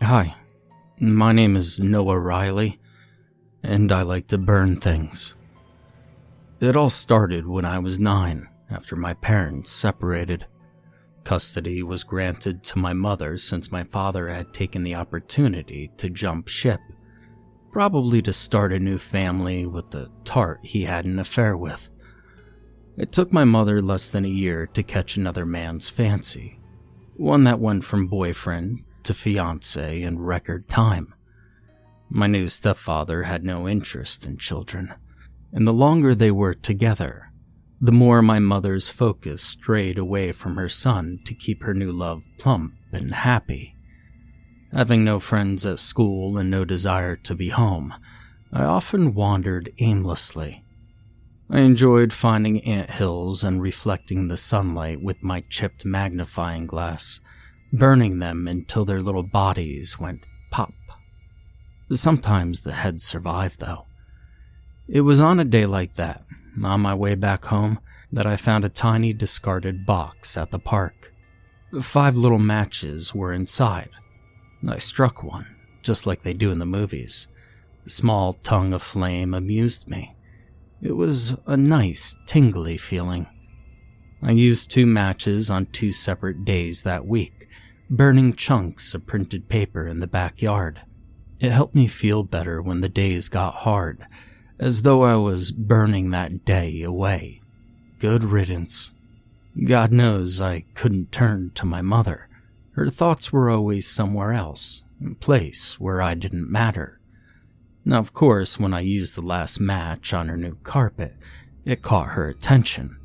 Hi, my name is Noah Riley, and I like to burn things. It all started when I was nine, after my parents separated. Custody was granted to my mother since my father had taken the opportunity to jump ship, probably to start a new family with the tart he had an affair with. It took my mother less than a year to catch another man's fancy, one that went from boyfriend to fiance in record time. My new stepfather had no interest in children, and the longer they were together, the more my mother's focus strayed away from her son to keep her new love plump and happy. Having no friends at school and no desire to be home, I often wandered aimlessly. I enjoyed finding ant hills and reflecting the sunlight with my chipped magnifying glass, burning them until their little bodies went pop. Sometimes the heads survived, though. It was on a day like that, on my way back home, that I found a tiny discarded box at the park. Five little matches were inside. I struck one, just like they do in the movies. The small tongue of flame amused me. It was a nice, tingly feeling. I used two matches on two separate days that week, burning chunks of printed paper in the backyard. It helped me feel better when the days got hard, as though I was burning that day away. Good riddance. God knows I couldn't turn to my mother. Her thoughts were always somewhere else, a place where I didn't matter. Now, of course, when I used the last match on her new carpet, it caught her attention.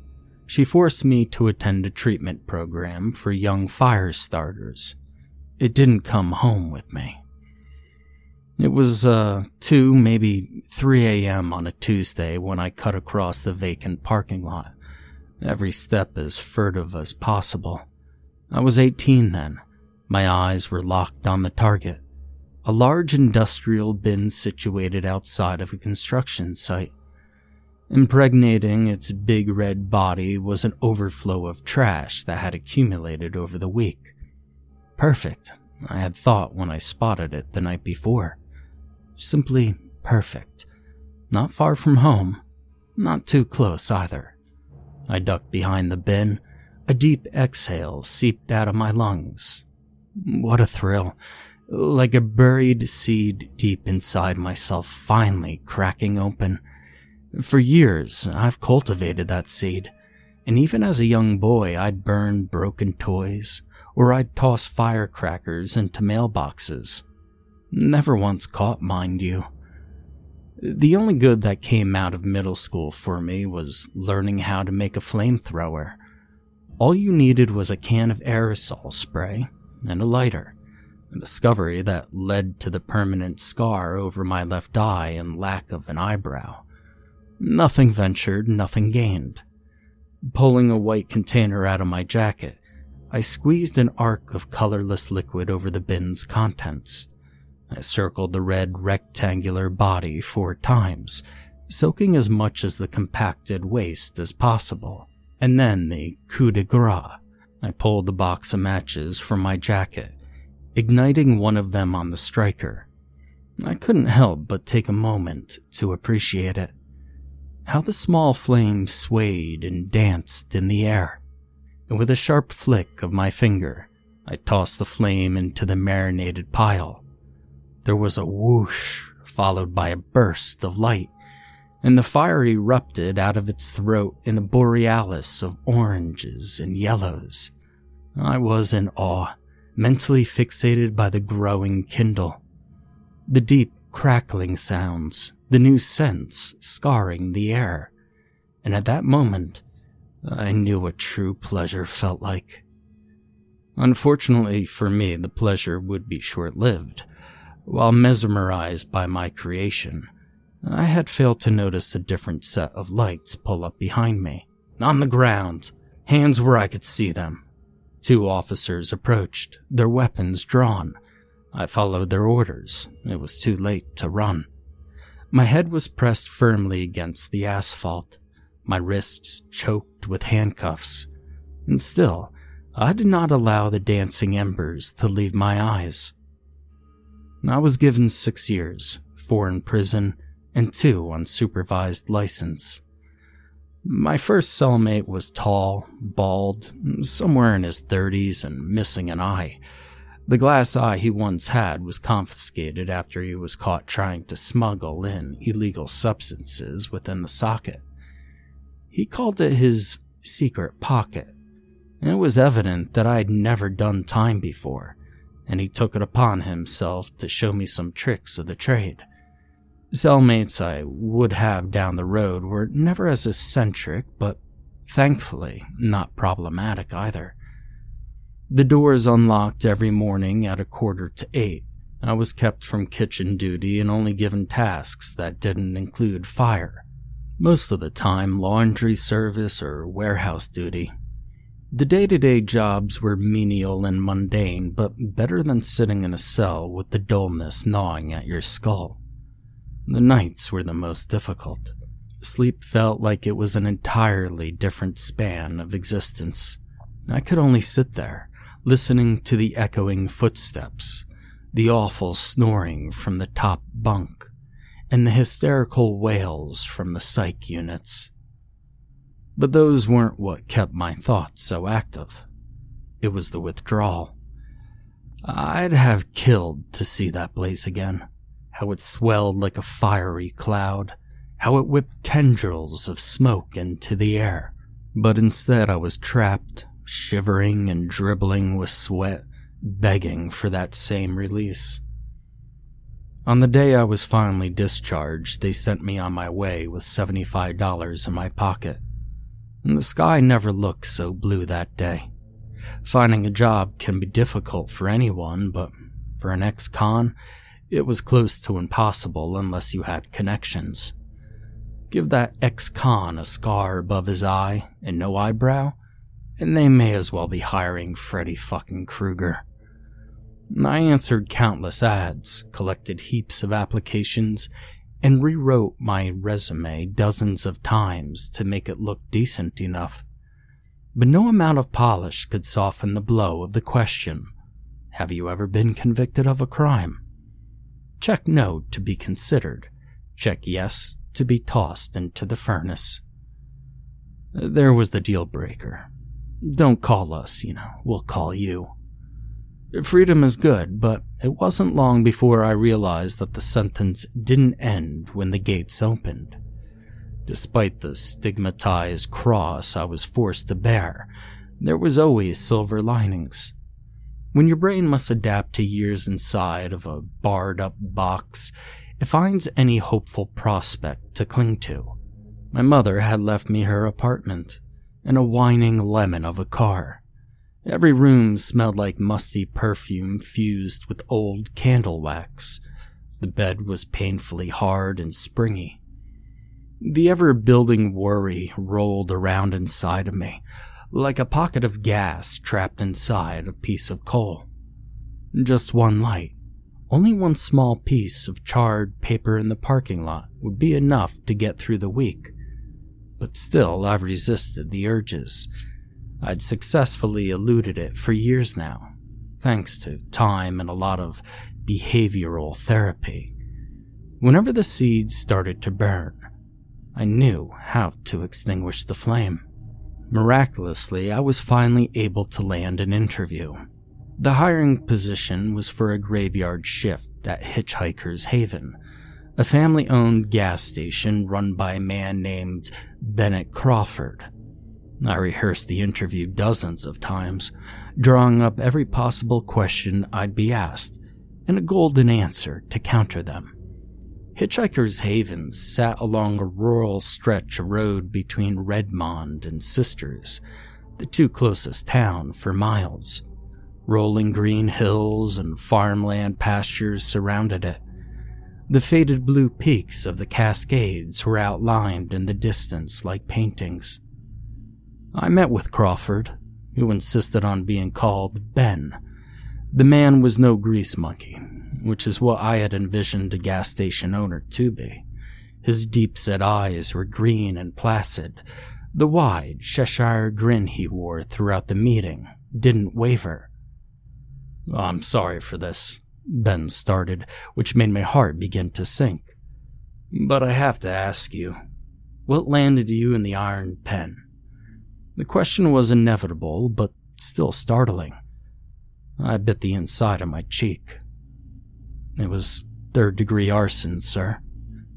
She forced me to attend a treatment program for young fire starters. It didn't come home with me. It was, uh, 2, maybe 3 a.m. on a Tuesday when I cut across the vacant parking lot, every step as furtive as possible. I was 18 then. My eyes were locked on the target a large industrial bin situated outside of a construction site. Impregnating its big red body was an overflow of trash that had accumulated over the week. Perfect, I had thought when I spotted it the night before. Simply perfect. Not far from home, not too close either. I ducked behind the bin. A deep exhale seeped out of my lungs. What a thrill like a buried seed deep inside myself finally cracking open. For years, I've cultivated that seed, and even as a young boy, I'd burn broken toys, or I'd toss firecrackers into mailboxes. Never once caught, mind you. The only good that came out of middle school for me was learning how to make a flamethrower. All you needed was a can of aerosol spray and a lighter a discovery that led to the permanent scar over my left eye and lack of an eyebrow. Nothing ventured, nothing gained. Pulling a white container out of my jacket, I squeezed an arc of colorless liquid over the bin's contents. I circled the red rectangular body four times, soaking as much as the compacted waste as possible. And then the coup de grace. I pulled the box of matches from my jacket igniting one of them on the striker. I couldn't help but take a moment to appreciate it. How the small flame swayed and danced in the air. And with a sharp flick of my finger, I tossed the flame into the marinated pile. There was a whoosh, followed by a burst of light, and the fire erupted out of its throat in a borealis of oranges and yellows. I was in awe, mentally fixated by the growing kindle. The deep crackling sounds, the new scents scarring the air. And at that moment, I knew what true pleasure felt like. Unfortunately for me, the pleasure would be short lived. While mesmerized by my creation, I had failed to notice a different set of lights pull up behind me. On the ground, hands where I could see them. Two officers approached, their weapons drawn. I followed their orders. It was too late to run. My head was pressed firmly against the asphalt, my wrists choked with handcuffs. And still, I did not allow the dancing embers to leave my eyes. I was given six years, four in prison, and two on supervised license. My first cellmate was tall, bald, somewhere in his 30s, and missing an eye. The glass eye he once had was confiscated after he was caught trying to smuggle in illegal substances within the socket. He called it his secret pocket, and it was evident that I had never done time before, and he took it upon himself to show me some tricks of the trade. Cellmates I would have down the road were never as eccentric, but thankfully not problematic either. The door is unlocked every morning at a quarter to eight. I was kept from kitchen duty and only given tasks that didn't include fire. Most of the time, laundry service or warehouse duty. The day to day jobs were menial and mundane, but better than sitting in a cell with the dullness gnawing at your skull. The nights were the most difficult. Sleep felt like it was an entirely different span of existence. I could only sit there, listening to the echoing footsteps, the awful snoring from the top bunk, and the hysterical wails from the psych units. But those weren't what kept my thoughts so active. It was the withdrawal. I'd have killed to see that place again how it swelled like a fiery cloud, how it whipped tendrils of smoke into the air. But instead, I was trapped, shivering and dribbling with sweat, begging for that same release. On the day I was finally discharged, they sent me on my way with $75 in my pocket. And the sky never looked so blue that day. Finding a job can be difficult for anyone, but for an ex con, it was close to impossible unless you had connections. Give that ex con a scar above his eye and no eyebrow, and they may as well be hiring Freddy fucking Krueger. I answered countless ads, collected heaps of applications, and rewrote my resume dozens of times to make it look decent enough. But no amount of polish could soften the blow of the question Have you ever been convicted of a crime? Check no to be considered. Check yes to be tossed into the furnace. There was the deal breaker. Don't call us, you know, we'll call you. Freedom is good, but it wasn't long before I realized that the sentence didn't end when the gates opened. Despite the stigmatized cross I was forced to bear, there was always silver linings. When your brain must adapt to years inside of a barred up box, it finds any hopeful prospect to cling to. My mother had left me her apartment and a whining lemon of a car. Every room smelled like musty perfume fused with old candle wax. The bed was painfully hard and springy. The ever building worry rolled around inside of me, like a pocket of gas trapped inside a piece of coal. Just one light, only one small piece of charred paper in the parking lot would be enough to get through the week. But still, I resisted the urges. I'd successfully eluded it for years now, thanks to time and a lot of behavioral therapy. Whenever the seeds started to burn, I knew how to extinguish the flame. Miraculously, I was finally able to land an interview. The hiring position was for a graveyard shift at Hitchhiker's Haven, a family owned gas station run by a man named Bennett Crawford. I rehearsed the interview dozens of times, drawing up every possible question I'd be asked and a golden answer to counter them. Hitchhiker's Haven sat along a rural stretch of road between Redmond and Sisters, the two closest towns for miles. Rolling green hills and farmland pastures surrounded it. The faded blue peaks of the Cascades were outlined in the distance like paintings. I met with Crawford, who insisted on being called Ben. The man was no grease monkey, which is what I had envisioned a gas station owner to be. His deep set eyes were green and placid. The wide Cheshire grin he wore throughout the meeting didn't waver. I'm sorry for this, Ben started, which made my heart begin to sink. But I have to ask you, what landed you in the iron pen? The question was inevitable, but still startling. I bit the inside of my cheek. It was third degree arson, sir.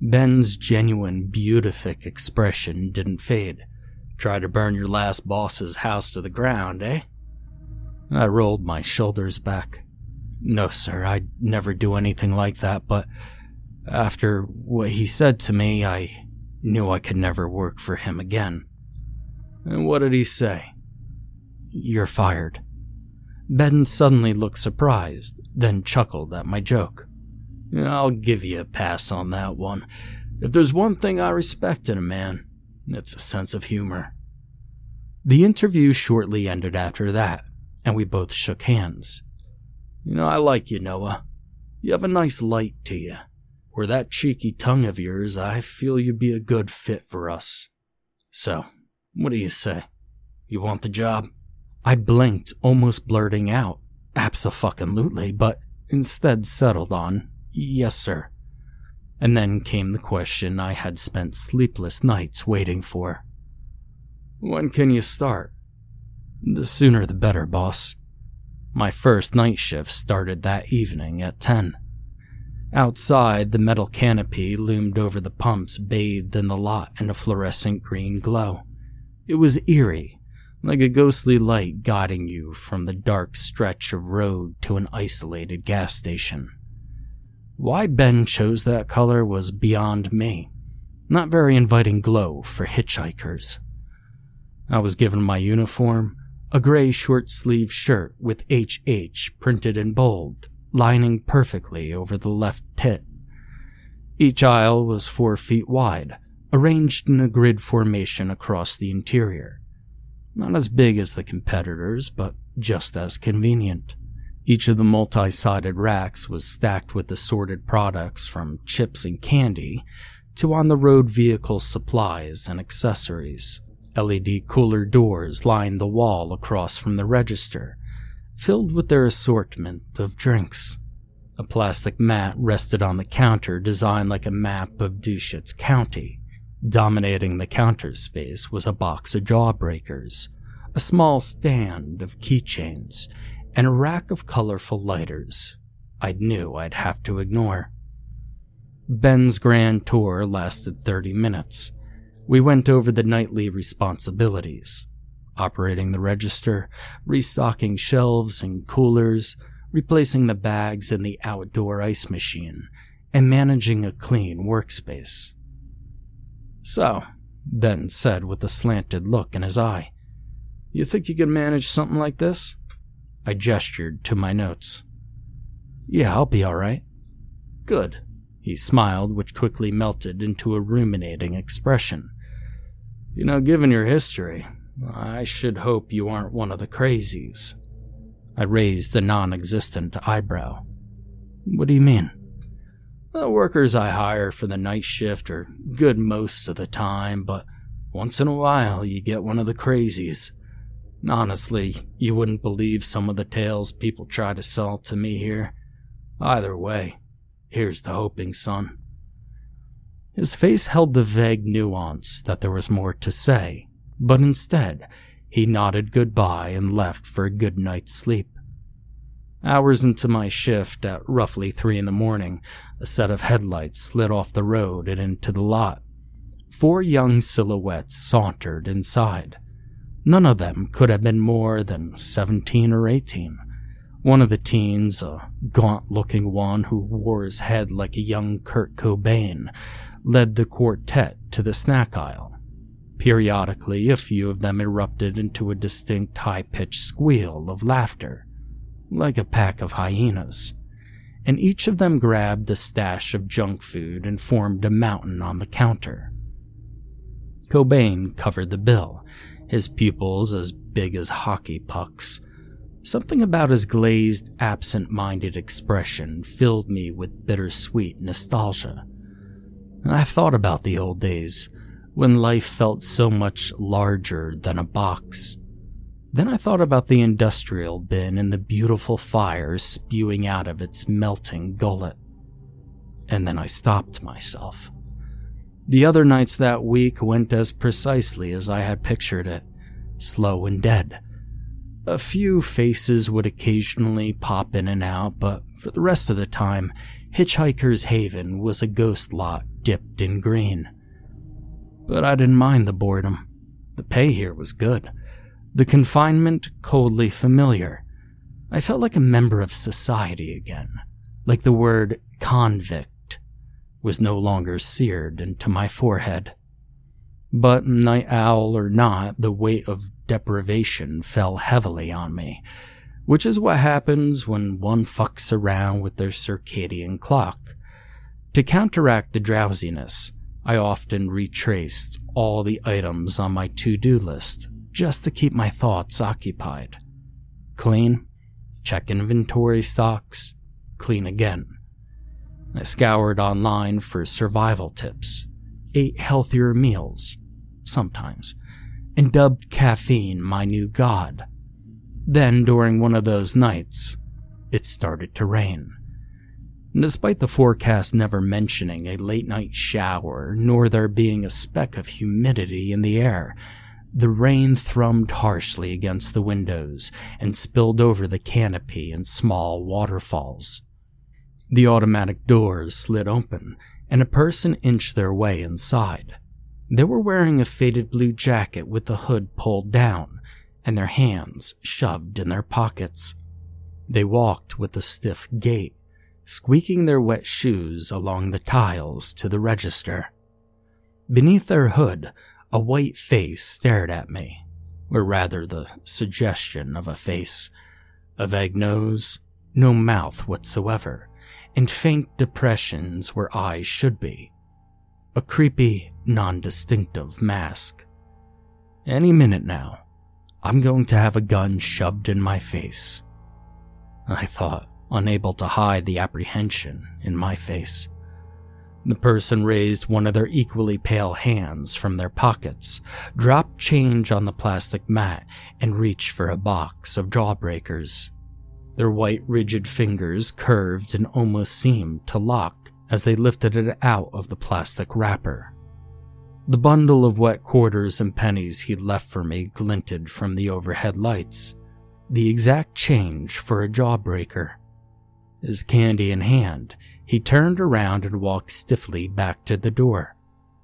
Ben's genuine, beatific expression didn't fade. Try to burn your last boss's house to the ground, eh? I rolled my shoulders back. No, sir, I'd never do anything like that, but after what he said to me, I knew I could never work for him again. And what did he say? You're fired. Ben suddenly looked surprised, then chuckled at my joke. I'll give you a pass on that one. If there's one thing I respect in a man, it's a sense of humor. The interview shortly ended after that, and we both shook hands. You know, I like you, Noah. You have a nice light to you. Where that cheeky tongue of yours, I feel you'd be a good fit for us. So, what do you say? You want the job? I blinked, almost blurting out, Abso-fucking-lutely, but instead settled on, yes, sir. And then came the question I had spent sleepless nights waiting for. When can you start? The sooner the better, boss. My first night shift started that evening at 10. Outside, the metal canopy loomed over the pumps bathed in the lot in a fluorescent green glow. It was eerie, like a ghostly light guiding you from the dark stretch of road to an isolated gas station. Why Ben chose that color was beyond me. Not very inviting glow for hitchhikers. I was given my uniform, a gray short sleeved shirt with HH printed in bold, lining perfectly over the left tit. Each aisle was four feet wide, arranged in a grid formation across the interior. Not as big as the competitors, but just as convenient. Each of the multi sided racks was stacked with assorted products from chips and candy to on the road vehicle supplies and accessories. LED cooler doors lined the wall across from the register, filled with their assortment of drinks. A plastic mat rested on the counter designed like a map of Deschutes County, Dominating the counter space was a box of jawbreakers, a small stand of keychains, and a rack of colorful lighters I knew I'd have to ignore. Ben's grand tour lasted 30 minutes. We went over the nightly responsibilities operating the register, restocking shelves and coolers, replacing the bags in the outdoor ice machine, and managing a clean workspace. So, Ben said with a slanted look in his eye, You think you could manage something like this? I gestured to my notes. Yeah, I'll be alright. Good. He smiled, which quickly melted into a ruminating expression. You know, given your history, I should hope you aren't one of the crazies. I raised a non existent eyebrow. What do you mean? The workers I hire for the night shift are good most of the time, but once in a while you get one of the crazies. Honestly, you wouldn't believe some of the tales people try to sell to me here. Either way, here's the hoping, son. His face held the vague nuance that there was more to say, but instead, he nodded goodbye and left for a good night's sleep. Hours into my shift, at roughly three in the morning, a set of headlights slid off the road and into the lot. Four young silhouettes sauntered inside. None of them could have been more than 17 or 18. One of the teens, a gaunt looking one who wore his head like a young Kurt Cobain, led the quartet to the snack aisle. Periodically, a few of them erupted into a distinct high pitched squeal of laughter, like a pack of hyenas, and each of them grabbed a stash of junk food and formed a mountain on the counter. Cobain covered the bill, his pupils as big as hockey pucks. Something about his glazed, absent minded expression filled me with bittersweet nostalgia. I thought about the old days, when life felt so much larger than a box. Then I thought about the industrial bin and the beautiful fire spewing out of its melting gullet. And then I stopped myself. The other nights that week went as precisely as I had pictured it slow and dead. A few faces would occasionally pop in and out, but for the rest of the time, Hitchhiker's Haven was a ghost lot dipped in green. But I didn't mind the boredom. The pay here was good. The confinement coldly familiar. I felt like a member of society again, like the word convict was no longer seared into my forehead. But night owl or not, the weight of deprivation fell heavily on me, which is what happens when one fucks around with their circadian clock. To counteract the drowsiness, I often retraced all the items on my to do list just to keep my thoughts occupied. Clean, check inventory stocks, clean again. I scoured online for survival tips, ate healthier meals, sometimes, and dubbed caffeine my new god. Then, during one of those nights, it started to rain. Despite the forecast never mentioning a late night shower, nor there being a speck of humidity in the air, the rain thrummed harshly against the windows and spilled over the canopy in small waterfalls. The automatic doors slid open, and a person inched their way inside. They were wearing a faded blue jacket with the hood pulled down and their hands shoved in their pockets. They walked with a stiff gait, squeaking their wet shoes along the tiles to the register. Beneath their hood, a white face stared at me, or rather the suggestion of a face. A vague nose, no mouth whatsoever, and faint depressions where eyes should be. A creepy, non distinctive mask. Any minute now, I'm going to have a gun shoved in my face. I thought, unable to hide the apprehension in my face. The person raised one of their equally pale hands from their pockets, dropped change on the plastic mat, and reached for a box of jawbreakers. Their white, rigid fingers curved and almost seemed to lock as they lifted it out of the plastic wrapper. The bundle of wet quarters and pennies he'd left for me glinted from the overhead lights, the exact change for a jawbreaker. His candy in hand, he turned around and walked stiffly back to the door,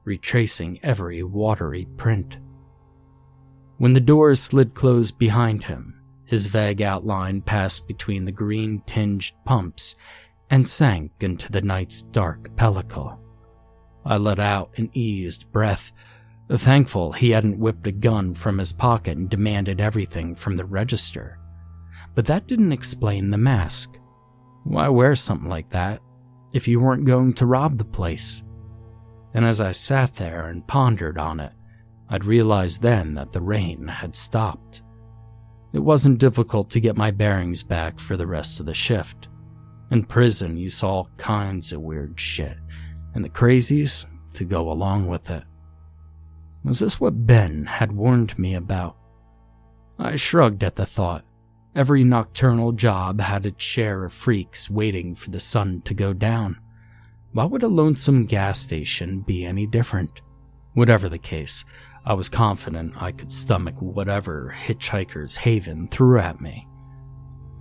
retracing every watery print. When the door slid closed behind him, his vague outline passed between the green tinged pumps and sank into the night's dark pellicle. I let out an eased breath, thankful he hadn't whipped a gun from his pocket and demanded everything from the register. But that didn't explain the mask. Why wear something like that if you weren't going to rob the place. And as I sat there and pondered on it, I'd realized then that the rain had stopped. It wasn't difficult to get my bearings back for the rest of the shift. In prison, you saw all kinds of weird shit, and the crazies to go along with it. Was this what Ben had warned me about? I shrugged at the thought Every nocturnal job had its share of freaks waiting for the sun to go down. Why would a lonesome gas station be any different? Whatever the case, I was confident I could stomach whatever Hitchhiker's Haven threw at me.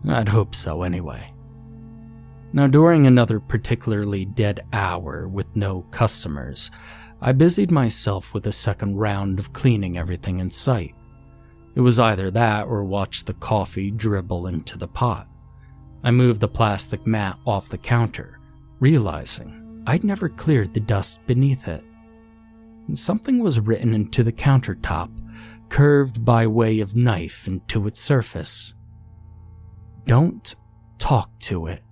I'd hope so anyway. Now, during another particularly dead hour with no customers, I busied myself with a second round of cleaning everything in sight. It was either that or watch the coffee dribble into the pot. I moved the plastic mat off the counter, realizing I'd never cleared the dust beneath it. And something was written into the countertop, curved by way of knife into its surface. Don't talk to it.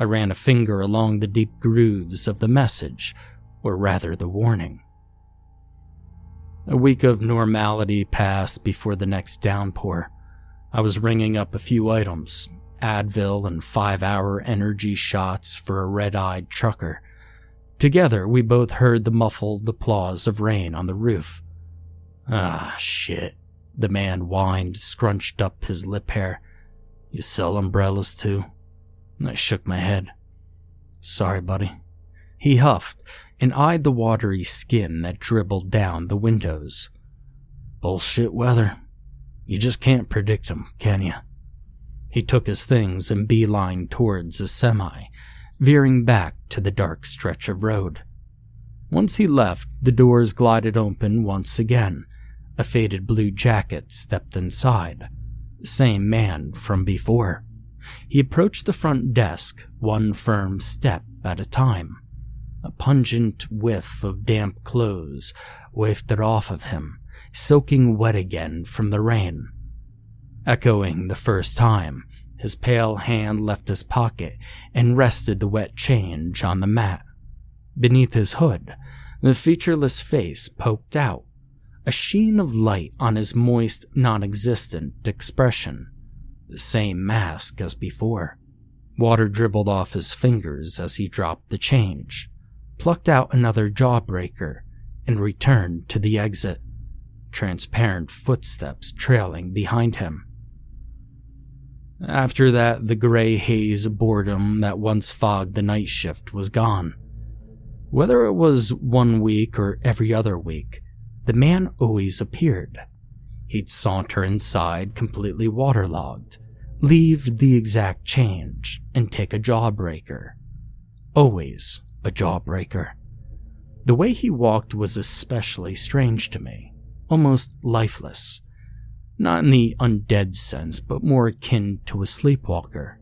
I ran a finger along the deep grooves of the message, or rather the warning. A week of normality passed before the next downpour. I was ringing up a few items Advil and five hour energy shots for a red eyed trucker. Together, we both heard the muffled applause of rain on the roof. Ah, shit, the man whined, scrunched up his lip hair. You sell umbrellas too? I shook my head. Sorry, buddy. He huffed and eyed the watery skin that dribbled down the windows. Bullshit weather. You just can't predict 'em, can you? He took his things and beeline towards a semi, veering back to the dark stretch of road. Once he left, the doors glided open once again. A faded blue jacket stepped inside. Same man from before. He approached the front desk, one firm step at a time. A pungent whiff of damp clothes wafted off of him, soaking wet again from the rain. Echoing the first time, his pale hand left his pocket and rested the wet change on the mat. Beneath his hood, the featureless face poked out, a sheen of light on his moist, non existent expression. The same mask as before. Water dribbled off his fingers as he dropped the change, plucked out another jawbreaker, and returned to the exit, transparent footsteps trailing behind him. After that, the gray haze of boredom that once fogged the night shift was gone. Whether it was one week or every other week, the man always appeared. He'd saunter inside completely waterlogged, leave the exact change, and take a jawbreaker. Always a jawbreaker. The way he walked was especially strange to me, almost lifeless. Not in the undead sense, but more akin to a sleepwalker.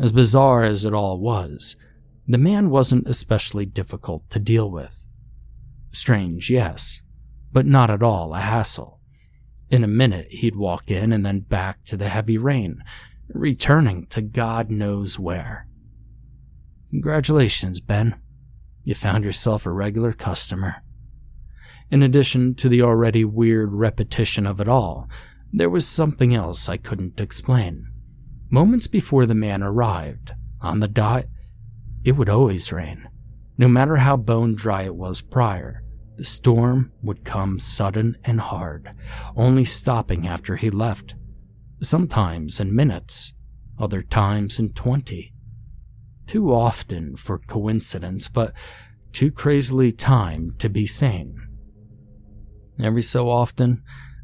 As bizarre as it all was, the man wasn't especially difficult to deal with. Strange, yes, but not at all a hassle. In a minute, he'd walk in and then back to the heavy rain, returning to God knows where. Congratulations, Ben. You found yourself a regular customer. In addition to the already weird repetition of it all, there was something else I couldn't explain. Moments before the man arrived, on the dot, it would always rain. No matter how bone dry it was prior, the storm would come sudden and hard, only stopping after he left. Sometimes in minutes, other times in twenty. Too often for coincidence, but too crazily timed to be sane. Every so often,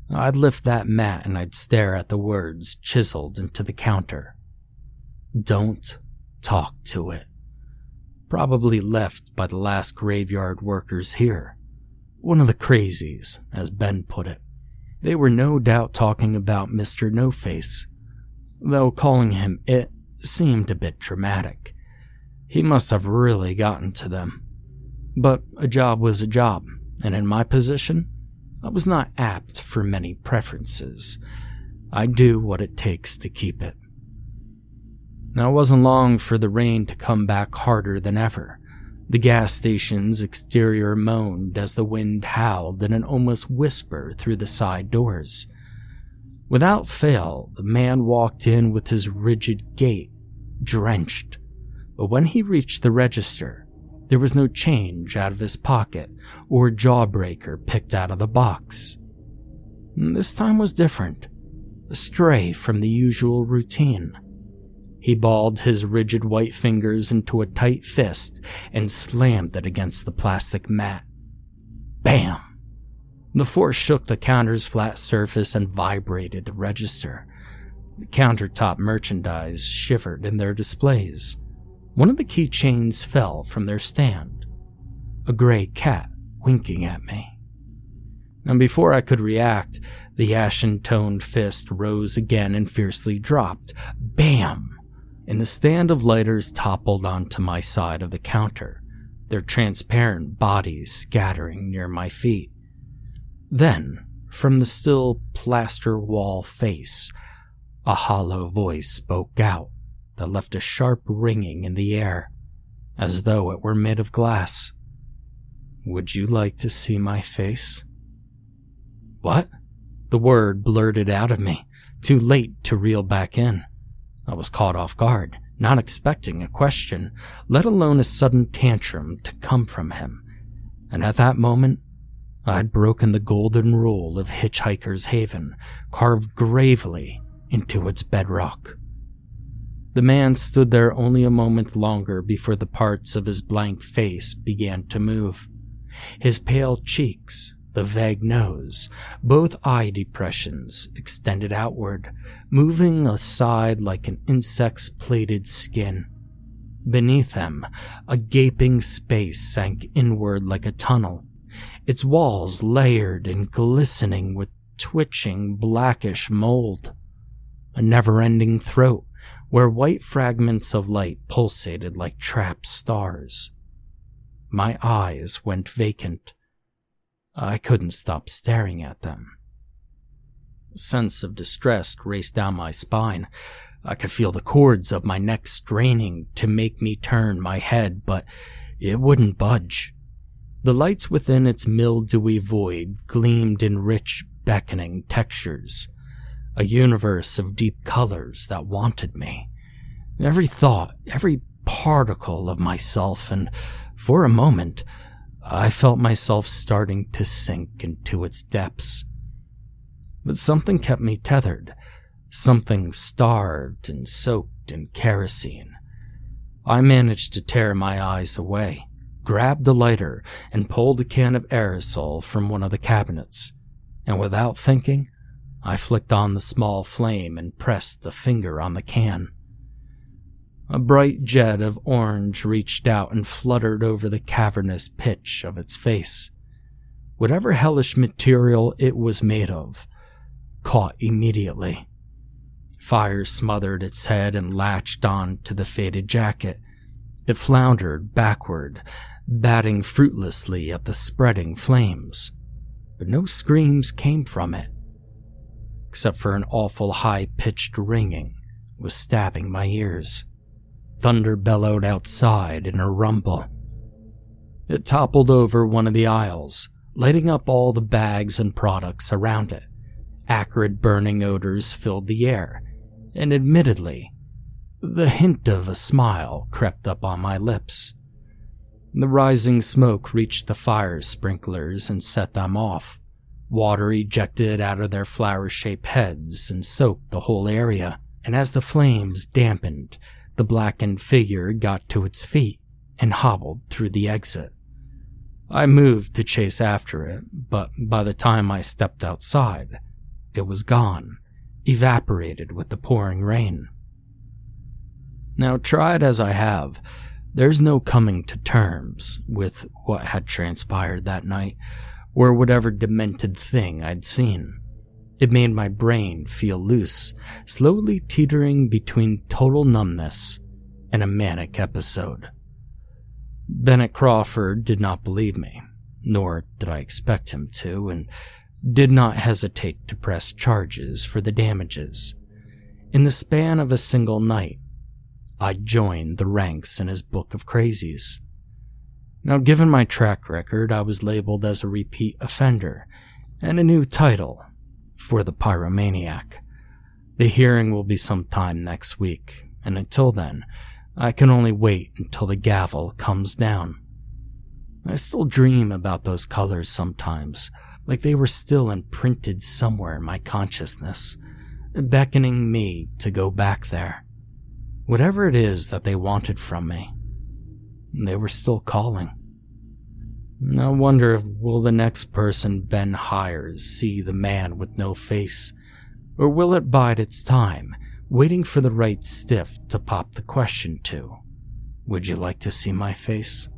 I'd lift that mat and I'd stare at the words chiseled into the counter. Don't talk to it. Probably left by the last graveyard workers here. One of the crazies, as Ben put it. They were no doubt talking about Mr. No Face, though calling him it seemed a bit dramatic. He must have really gotten to them. But a job was a job, and in my position, I was not apt for many preferences. I do what it takes to keep it. Now, it wasn't long for the rain to come back harder than ever. The gas station's exterior moaned as the wind howled in an almost whisper through the side doors. Without fail, the man walked in with his rigid gait, drenched. But when he reached the register, there was no change out of his pocket or jawbreaker picked out of the box. This time was different, astray from the usual routine. He balled his rigid white fingers into a tight fist and slammed it against the plastic mat. Bam! The force shook the counter's flat surface and vibrated the register. The countertop merchandise shivered in their displays. One of the keychains fell from their stand. A gray cat winking at me. And before I could react, the ashen toned fist rose again and fiercely dropped. Bam! And the stand of lighters toppled onto my side of the counter, their transparent bodies scattering near my feet. Then, from the still plaster wall face, a hollow voice spoke out that left a sharp ringing in the air, as though it were made of glass. Would you like to see my face? What? The word blurted out of me, too late to reel back in. I was caught off guard, not expecting a question, let alone a sudden tantrum to come from him. And at that moment, I'd broken the golden rule of Hitchhiker's Haven, carved gravely into its bedrock. The man stood there only a moment longer before the parts of his blank face began to move. His pale cheeks, the vague nose, both eye depressions extended outward, moving aside like an insect's plaited skin. Beneath them, a gaping space sank inward like a tunnel, its walls layered and glistening with twitching blackish mold. A never-ending throat where white fragments of light pulsated like trapped stars. My eyes went vacant. I couldn't stop staring at them. A sense of distress raced down my spine. I could feel the cords of my neck straining to make me turn my head, but it wouldn't budge. The lights within its mildewy void gleamed in rich, beckoning textures, a universe of deep colors that wanted me. Every thought, every particle of myself, and for a moment, I felt myself starting to sink into its depths. But something kept me tethered, something starved and soaked in kerosene. I managed to tear my eyes away, grabbed the lighter, and pulled a can of aerosol from one of the cabinets. And without thinking, I flicked on the small flame and pressed the finger on the can. A bright jet of orange reached out and fluttered over the cavernous pitch of its face. Whatever hellish material it was made of, caught immediately. Fire smothered its head and latched on to the faded jacket. It floundered backward, batting fruitlessly at the spreading flames. But no screams came from it, except for an awful high pitched ringing was stabbing my ears. Thunder bellowed outside in a rumble. It toppled over one of the aisles, lighting up all the bags and products around it. Acrid burning odors filled the air, and admittedly, the hint of a smile crept up on my lips. The rising smoke reached the fire sprinklers and set them off. Water ejected out of their flower shaped heads and soaked the whole area, and as the flames dampened, the blackened figure got to its feet and hobbled through the exit. I moved to chase after it, but by the time I stepped outside, it was gone, evaporated with the pouring rain. Now, tried as I have, there's no coming to terms with what had transpired that night, or whatever demented thing I'd seen. It made my brain feel loose, slowly teetering between total numbness and a manic episode. Bennett Crawford did not believe me, nor did I expect him to, and did not hesitate to press charges for the damages. In the span of a single night, I joined the ranks in his book of crazies. Now, given my track record, I was labeled as a repeat offender, and a new title for the pyromaniac. The hearing will be sometime next week, and until then, I can only wait until the gavel comes down. I still dream about those colors sometimes, like they were still imprinted somewhere in my consciousness, beckoning me to go back there. Whatever it is that they wanted from me, they were still calling. I wonder if will the next person Ben hires see the man with no face, or will it bide its time, waiting for the right stiff to pop the question to? Would you like to see my face?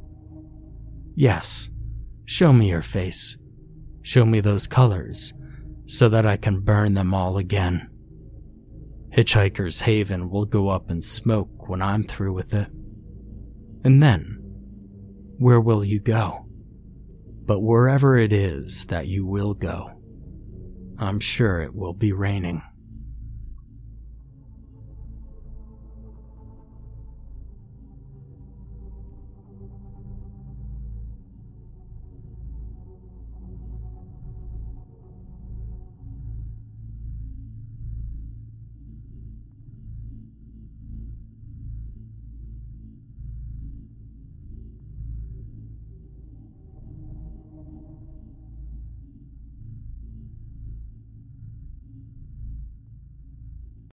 Yes. Show me your face. Show me those colors, so that I can burn them all again. Hitchhiker's Haven will go up in smoke when I'm through with it. And then, where will you go? But wherever it is that you will go, I'm sure it will be raining.